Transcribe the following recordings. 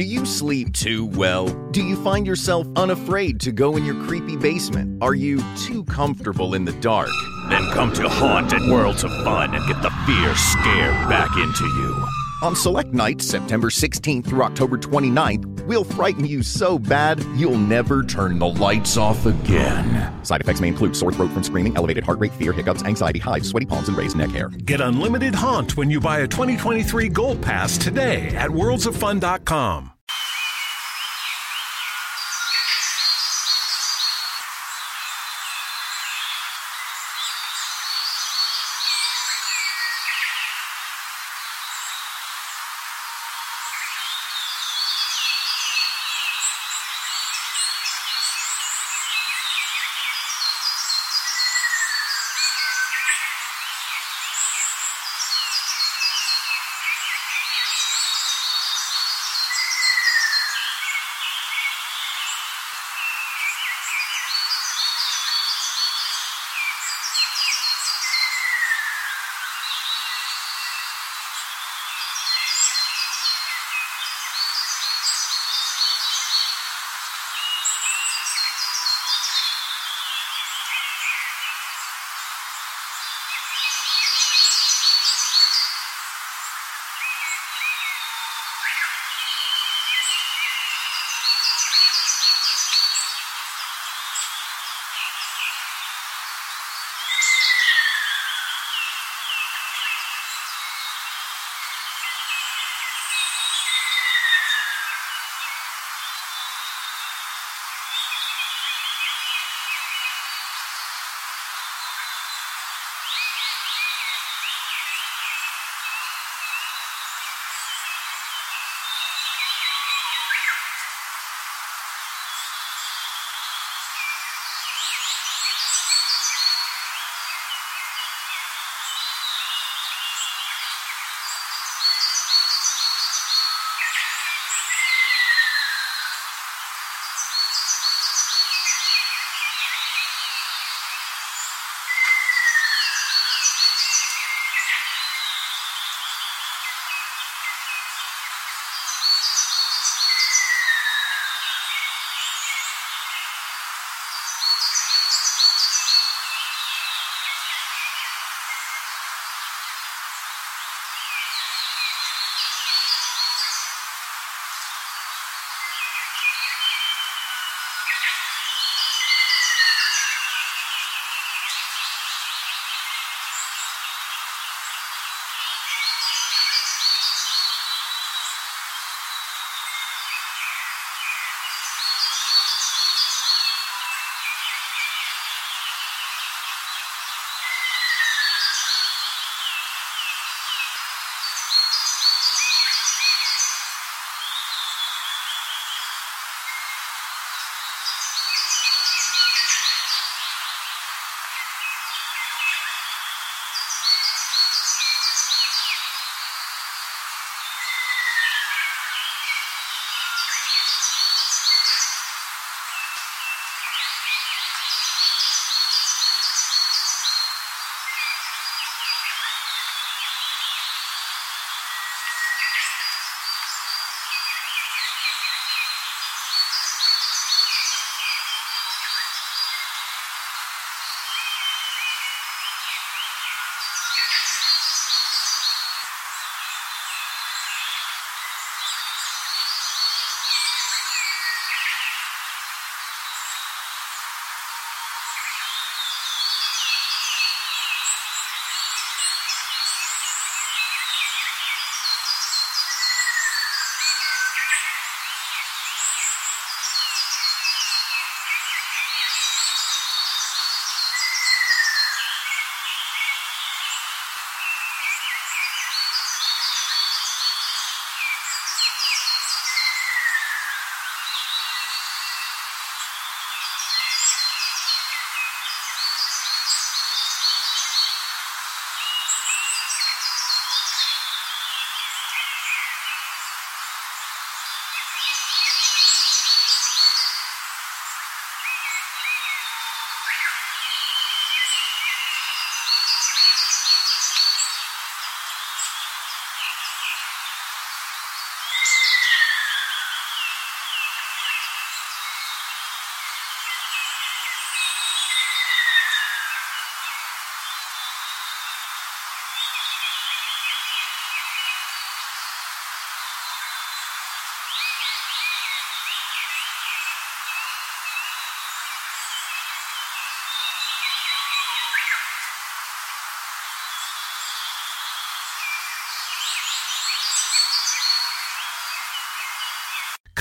Do you sleep too well? Do you find yourself unafraid to go in your creepy basement? Are you too comfortable in the dark? Then come to Haunted Worlds of Fun and get the fear scared back into you. On select nights, September 16th through October 29th, we'll frighten you so bad you'll never turn the lights off again. Side effects may include sore throat from screaming, elevated heart rate, fear, hiccups, anxiety, hives, sweaty palms, and raised neck hair. Get unlimited haunt when you buy a 2023 Gold Pass today at worldsoffun.com.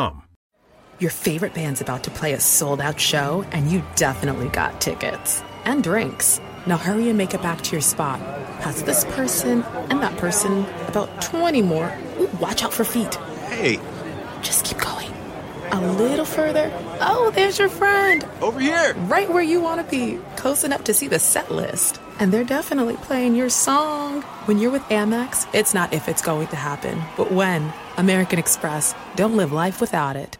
CustomInk.com. Your favorite band's about to play a sold out show, and you definitely got tickets and drinks. Now hurry and make it back to your spot. Pass this person and that person, about 20 more. Ooh, watch out for feet. Hey, Just keep going. A little further. Oh, there's your friend. over here! Right where you want to be, close enough to see the set list. And they're definitely playing your song. When you're with Amex, it's not if it's going to happen, but when. American Express. Don't live life without it.